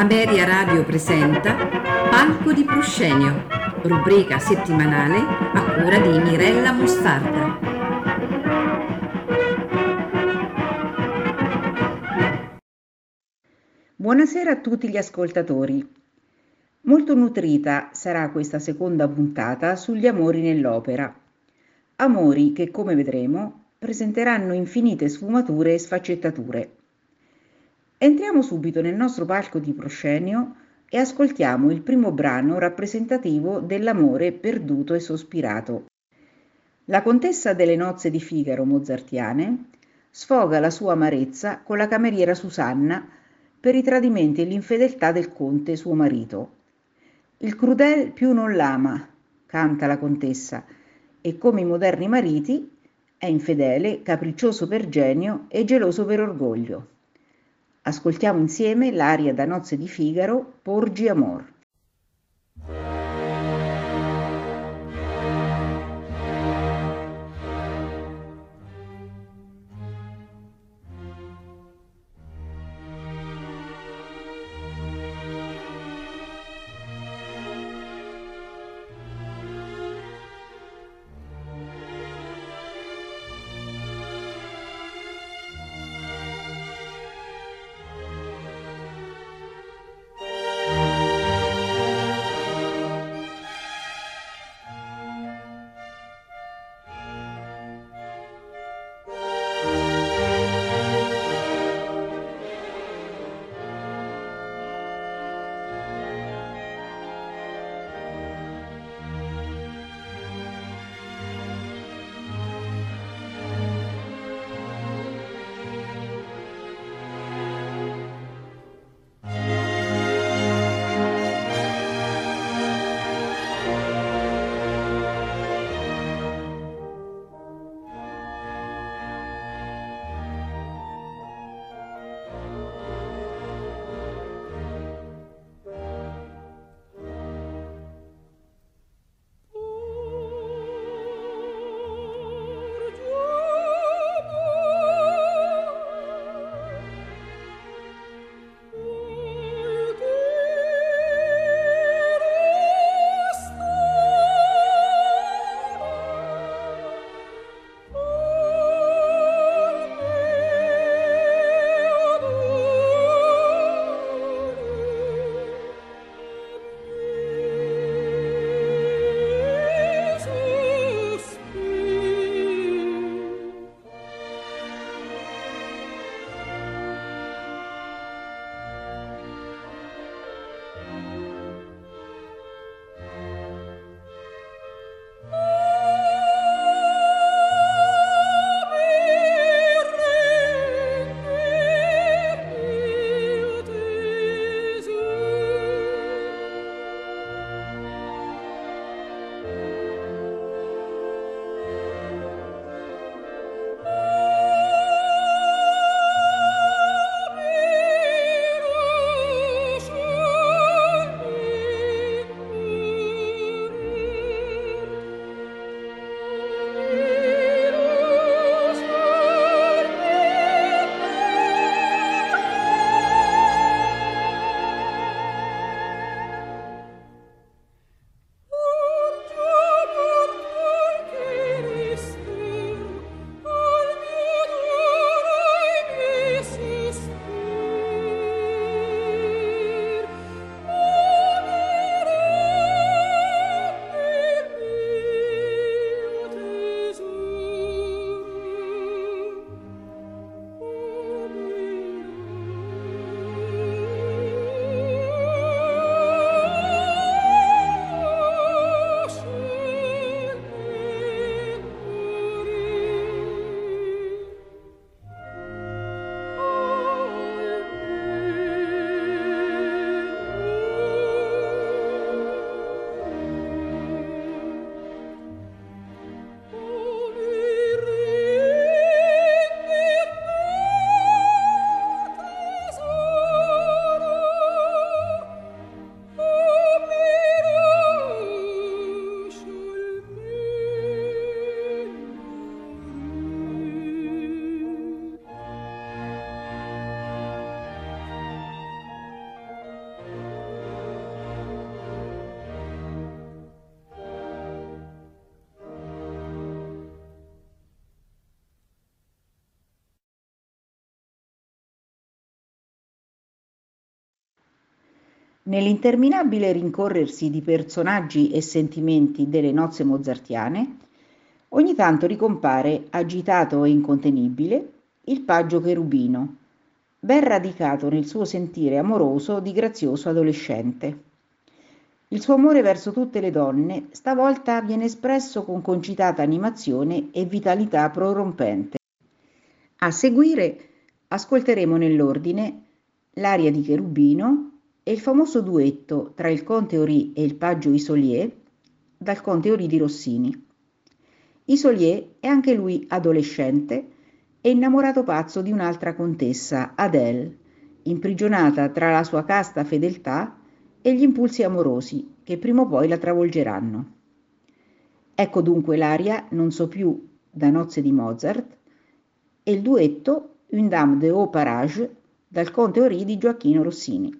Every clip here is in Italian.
Ameria Radio presenta Palco di Proscenio, rubrica settimanale a cura di Mirella Mostarda. Buonasera a tutti gli ascoltatori. Molto nutrita sarà questa seconda puntata sugli amori nell'opera. Amori che, come vedremo, presenteranno infinite sfumature e sfaccettature. Entriamo subito nel nostro palco di proscenio e ascoltiamo il primo brano rappresentativo dell'amore perduto e sospirato. La contessa delle nozze di Figaro mozartiane sfoga la sua amarezza con la cameriera Susanna per i tradimenti e l'infedeltà del conte suo marito. Il crudel più non l'ama, canta la contessa, e come i moderni mariti è infedele, capriccioso per genio e geloso per orgoglio. Ascoltiamo insieme l'aria da nozze di Figaro, Porgi Amor. Nell'interminabile rincorrersi di personaggi e sentimenti delle nozze mozartiane, ogni tanto ricompare, agitato e incontenibile, il paggio cherubino, ben radicato nel suo sentire amoroso di grazioso adolescente. Il suo amore verso tutte le donne stavolta viene espresso con concitata animazione e vitalità prorompente. A seguire ascolteremo nell'ordine l'aria di Cherubino e il famoso duetto tra il conte Ori e il paggio Isolier dal conte Ori di Rossini. Isolier è anche lui adolescente e innamorato pazzo di un'altra contessa, Adele, imprigionata tra la sua casta fedeltà e gli impulsi amorosi che prima o poi la travolgeranno. Ecco dunque l'aria Non so più da nozze di Mozart e il duetto Une dame de haut parage dal conte Ori di Gioacchino Rossini.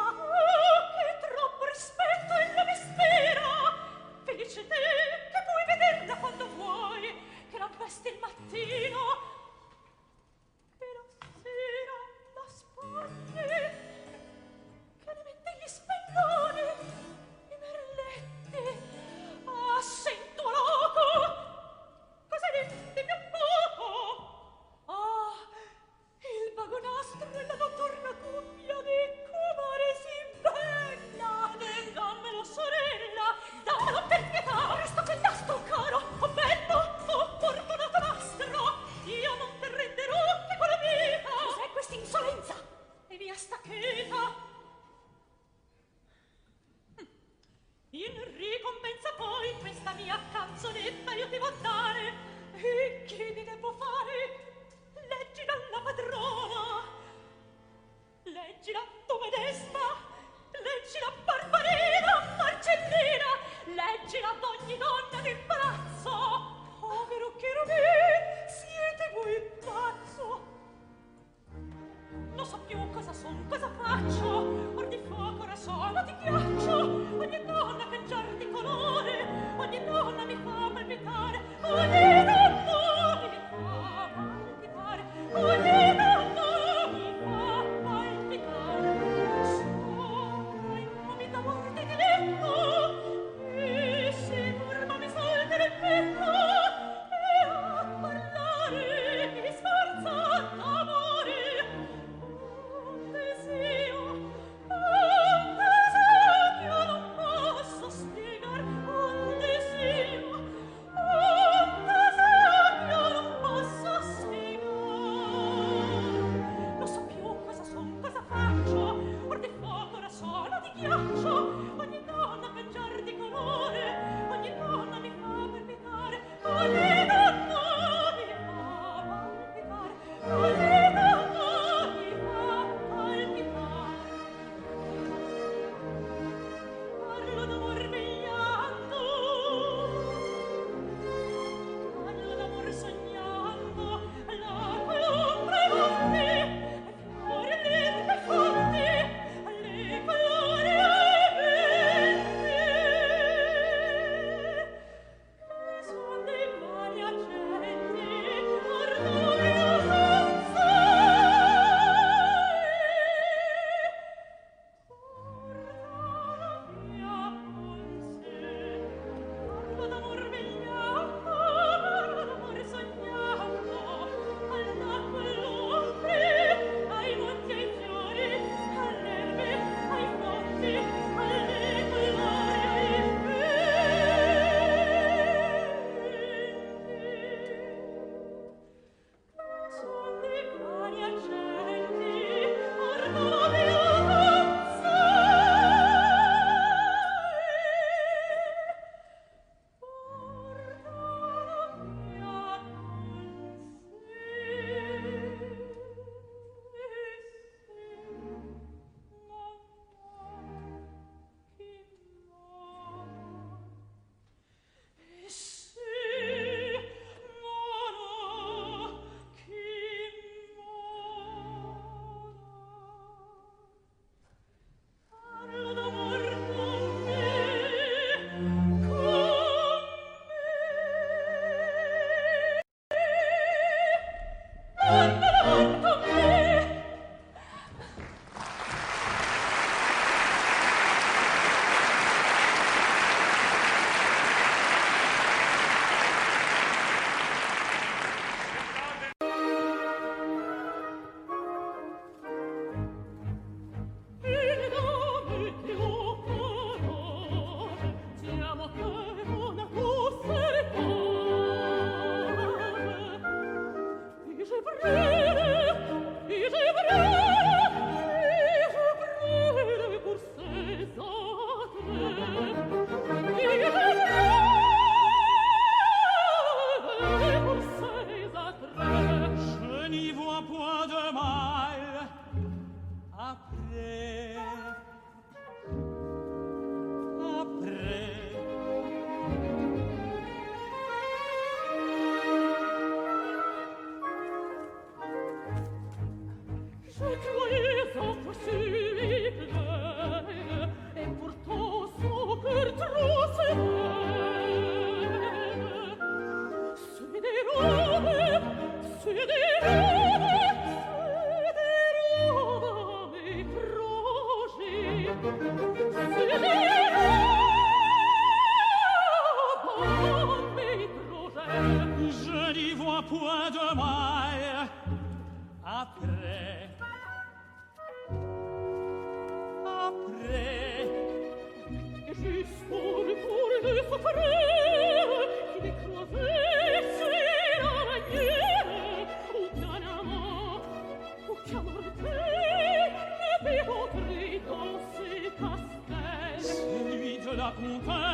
Oh, no.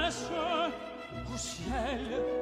Oh ciel,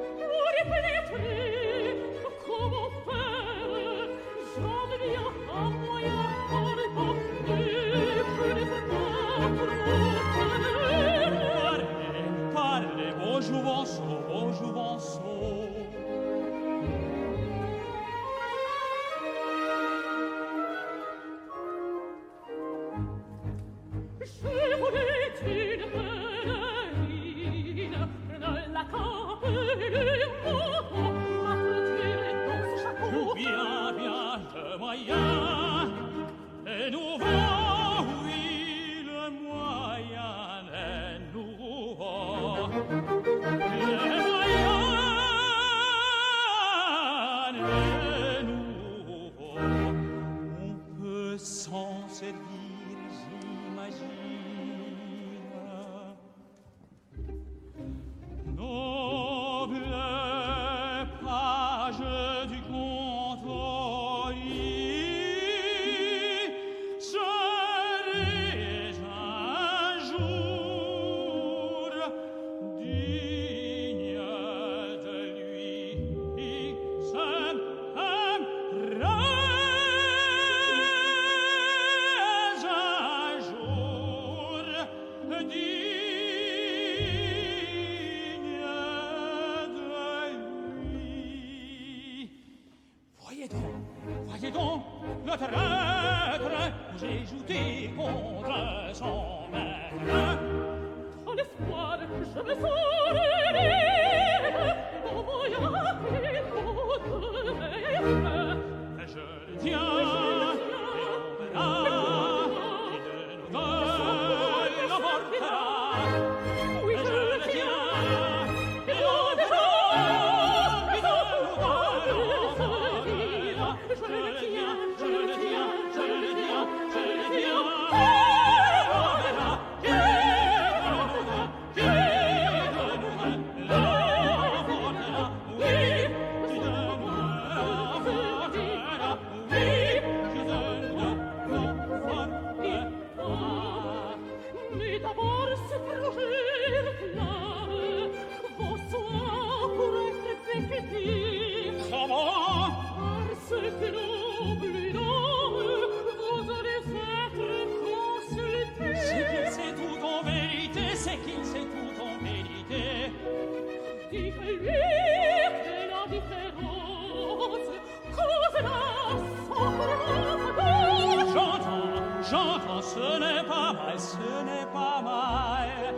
j'entends ce n'est pas mal, ce n'est pas mal.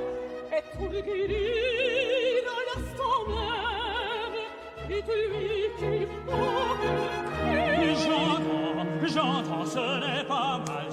Et tout le guérit dans l'instant même, et lui qui faut. J'entends, j'entends, ce n'est pas mal.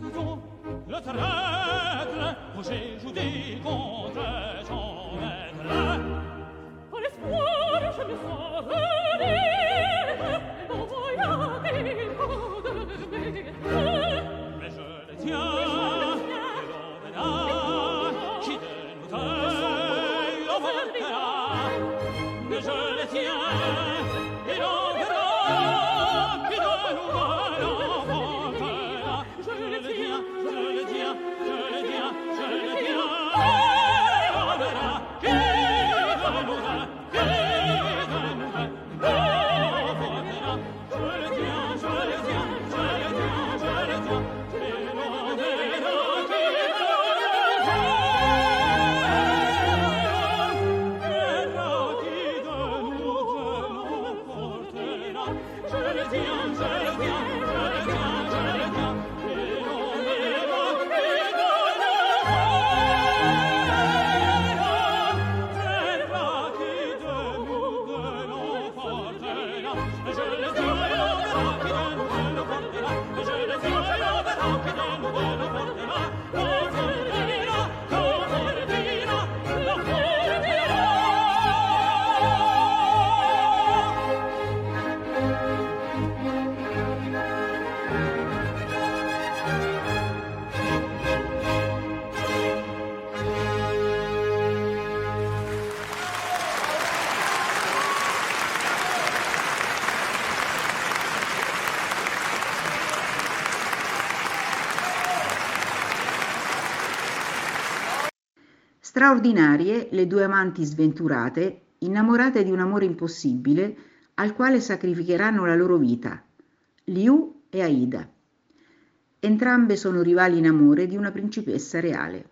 Souvent, le traître, j'ai joué contre Straordinarie le due amanti sventurate, innamorate di un amore impossibile, al quale sacrificheranno la loro vita, Liu e Aida. Entrambe sono rivali in amore di una principessa reale.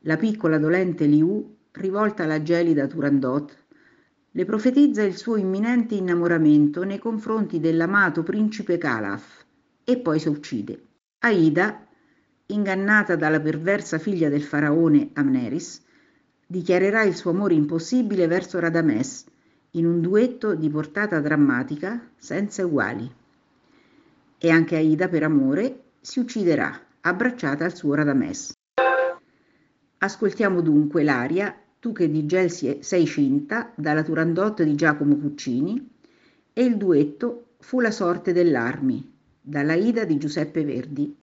La piccola dolente Liu, rivolta alla gelida Turandot, le profetizza il suo imminente innamoramento nei confronti dell'amato principe Calaf e poi si uccide. Aida, ingannata dalla perversa figlia del faraone Amneris, dichiarerà il suo amore impossibile verso Radames in un duetto di portata drammatica senza uguali. E anche Aida, per amore, si ucciderà, abbracciata al suo Radames. Ascoltiamo dunque l'aria Tu che di gel sei cinta dalla Turandot di Giacomo Puccini e il duetto Fu la sorte dell'Armi dalla Ida di Giuseppe Verdi.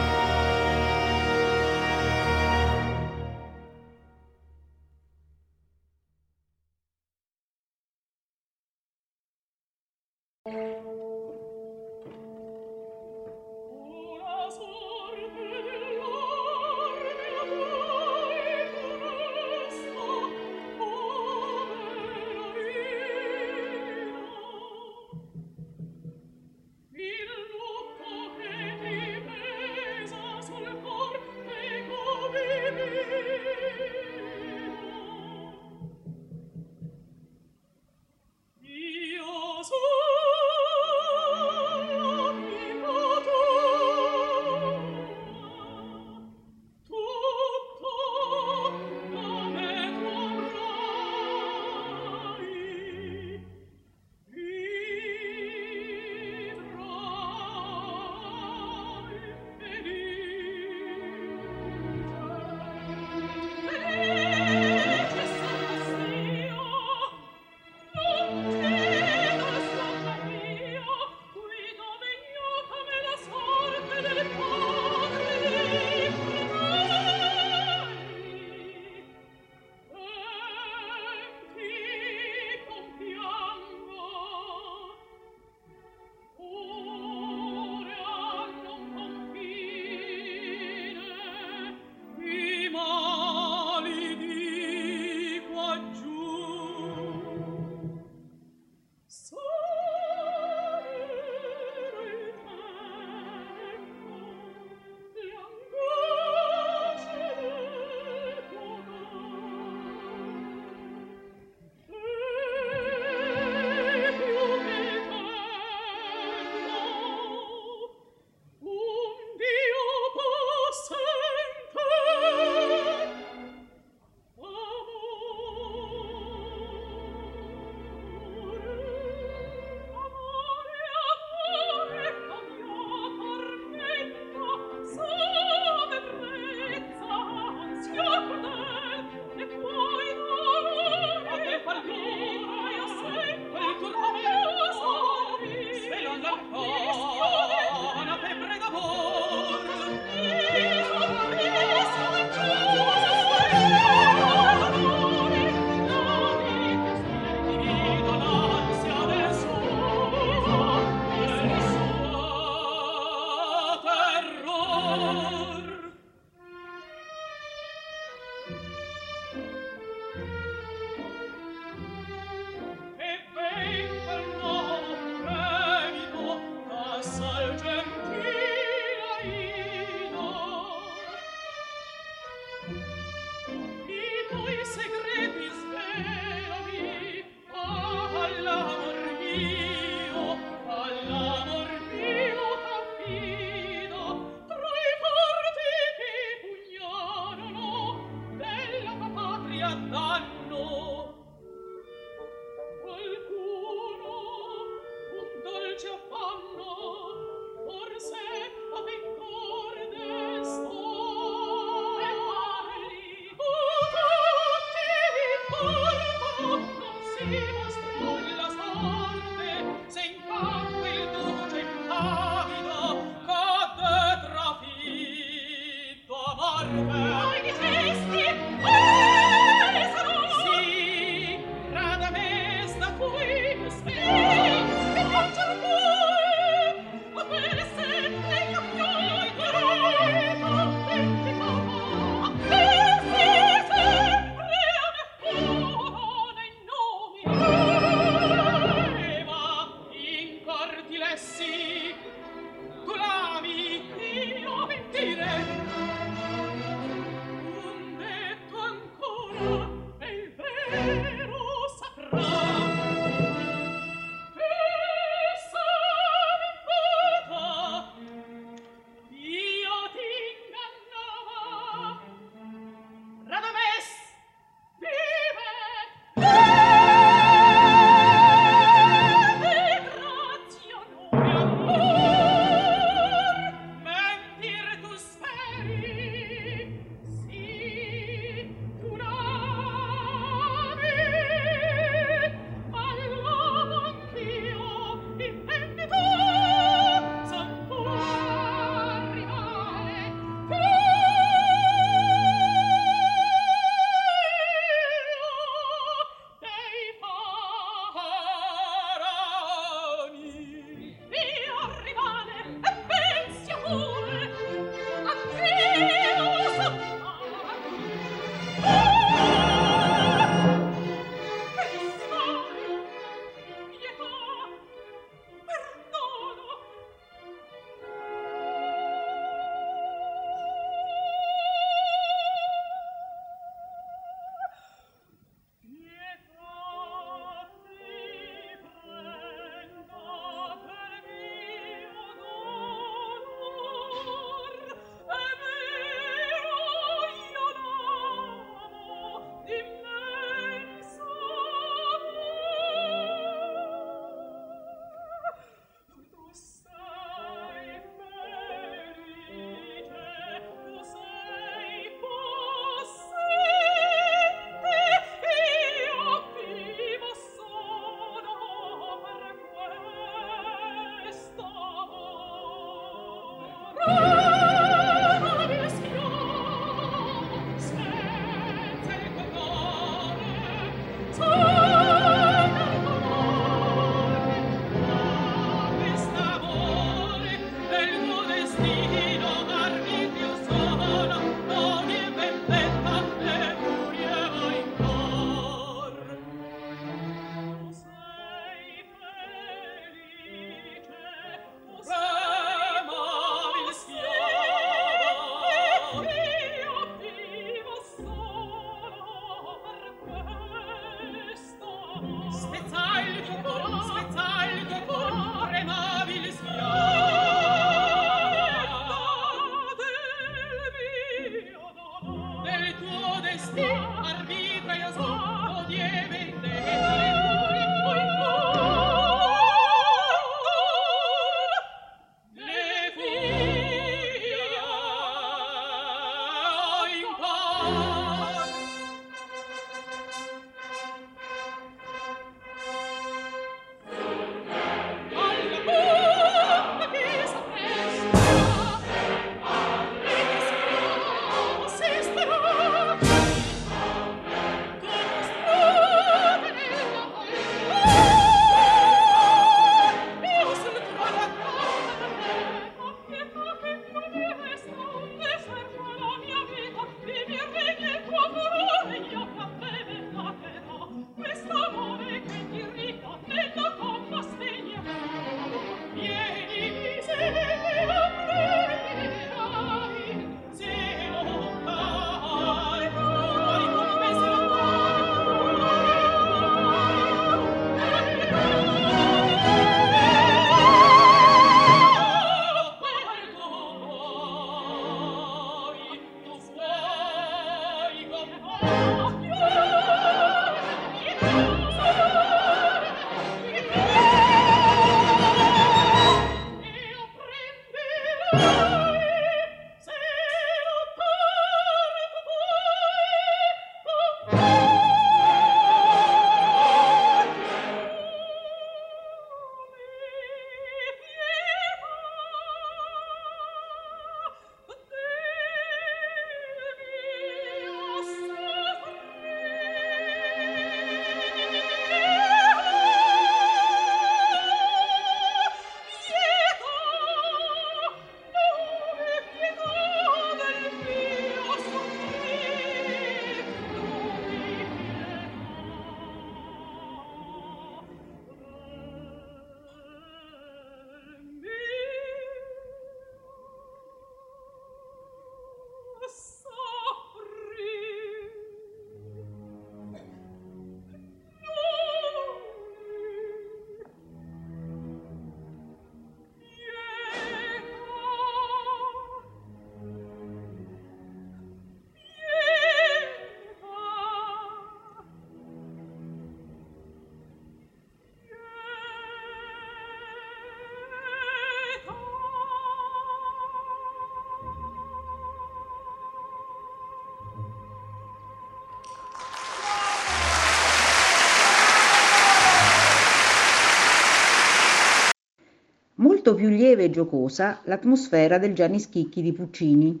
Più lieve e giocosa l'atmosfera del Gianni Schicchi di Puccini.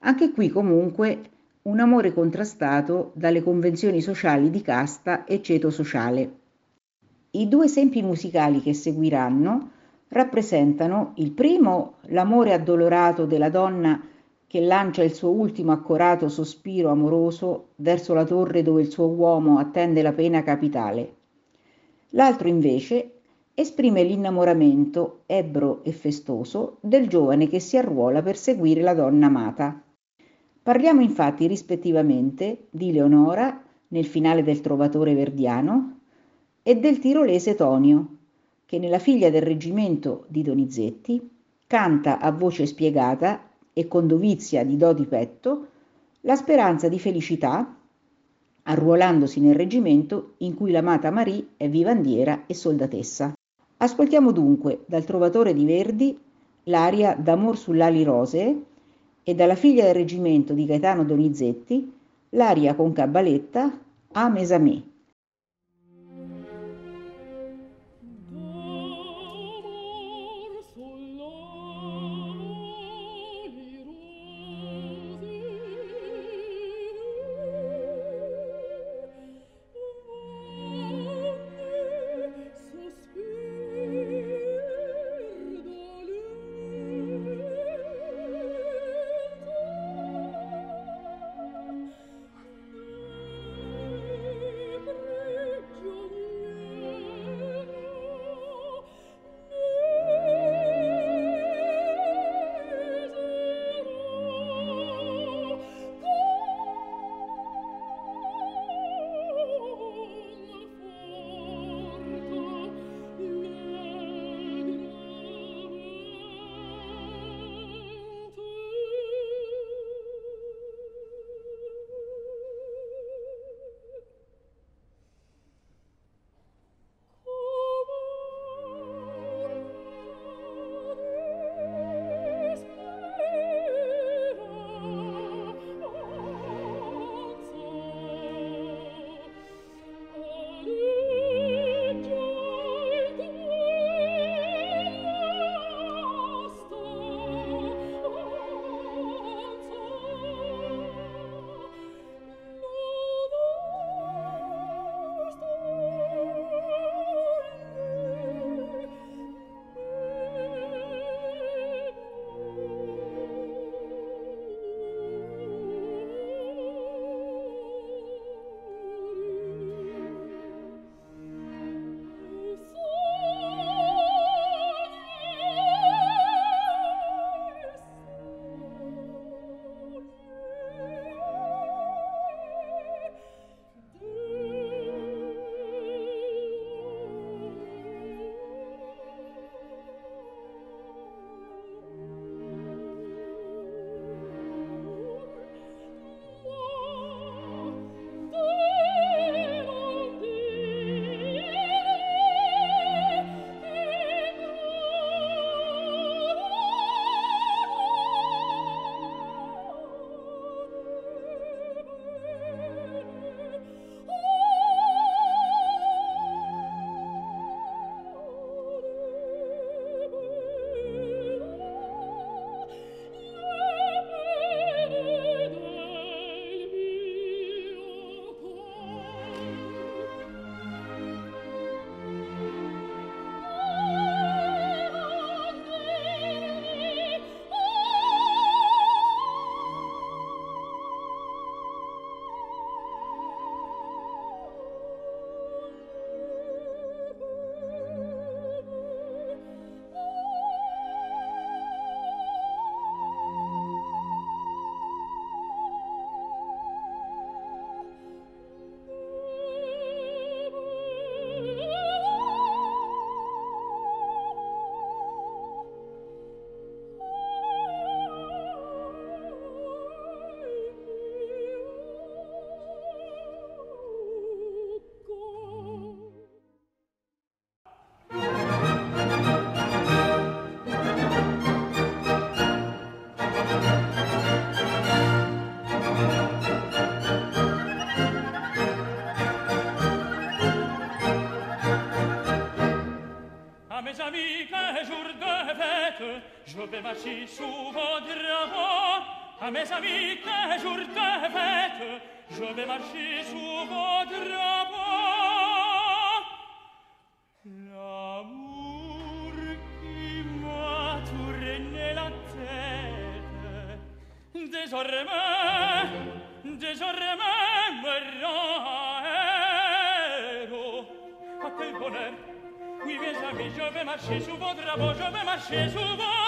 Anche qui comunque un amore contrastato dalle convenzioni sociali di casta e ceto sociale. I due esempi musicali che seguiranno rappresentano il primo l'amore addolorato della donna che lancia il suo ultimo accorato sospiro amoroso verso la torre dove il suo uomo attende la pena capitale. L'altro invece esprime l'innamoramento ebbro e festoso del giovane che si arruola per seguire la donna amata. Parliamo infatti rispettivamente di Leonora nel finale del Trovatore Verdiano e del tirolese Tonio, che nella figlia del reggimento di Donizetti canta a voce spiegata e con dovizia di do di petto la speranza di felicità, arruolandosi nel reggimento in cui l'amata Marie è vivandiera e soldatessa. Ascoltiamo dunque dal Trovatore di Verdi l'aria D'amor sull'ali rosee e dalla figlia del reggimento di Gaetano Donizetti l'aria con cabaletta A Mesamé. marcher sous vos drapeaux, à mes amis qu'un jour de fête, je vais marcher sous vos drapeaux. L'amour qui m'a tourné la tête, désormais, désormais me rend héros. À quel bonheur! Oui, mes amis, je vais marcher sous vos drapeaux, je vais marcher sous vos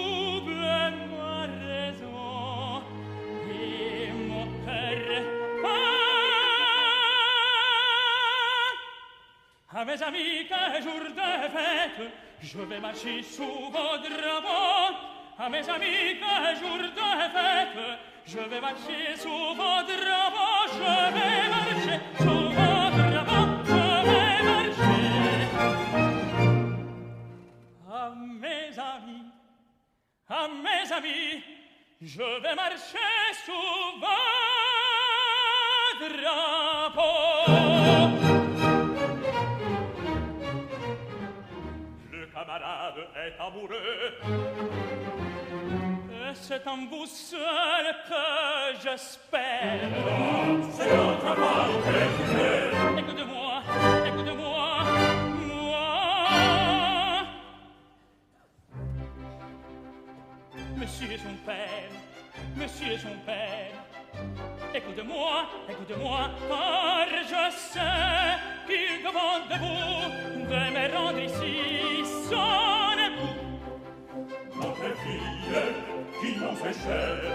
à mes amis qu'un jour de fête, je vais marcher sous vos drapeaux. À mes amis qu'un jour de fête, je vais marcher sous vos drapeaux. Je vais marcher sous vos drapeaux. Je vais marcher. À mes amis, à mes amis, je vais marcher sous vos drapeaux. est amoureux. Et c'est en vous seul que j'espère. C'est notre mal Écoute-moi, écoute-moi Moi. Monsieur son père Monsieur son père. Écoute-moi, écoute-moi, car je sais qu'il demande de vous de me rendre ici sans qui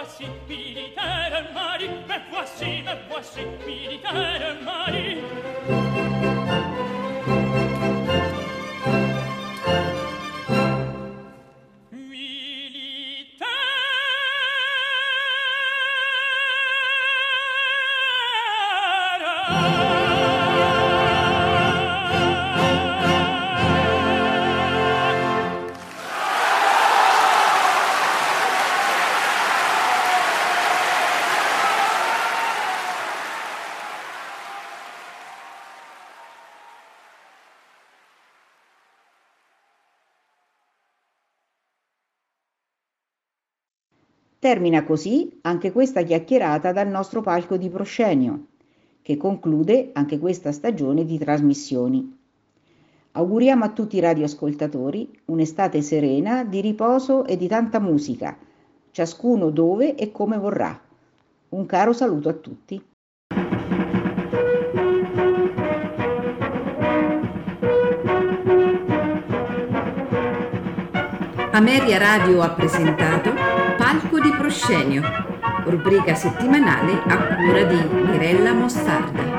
voici militaire mari, me voici, me voici militaire mari. Termina così anche questa chiacchierata dal nostro palco di proscenio, che conclude anche questa stagione di trasmissioni. Auguriamo a tutti i radioascoltatori un'estate serena, di riposo e di tanta musica, ciascuno dove e come vorrà. Un caro saluto a tutti. Ameria Radio ha presentato Palco di Proscenio, rubrica settimanale a cura di Mirella Mostarda.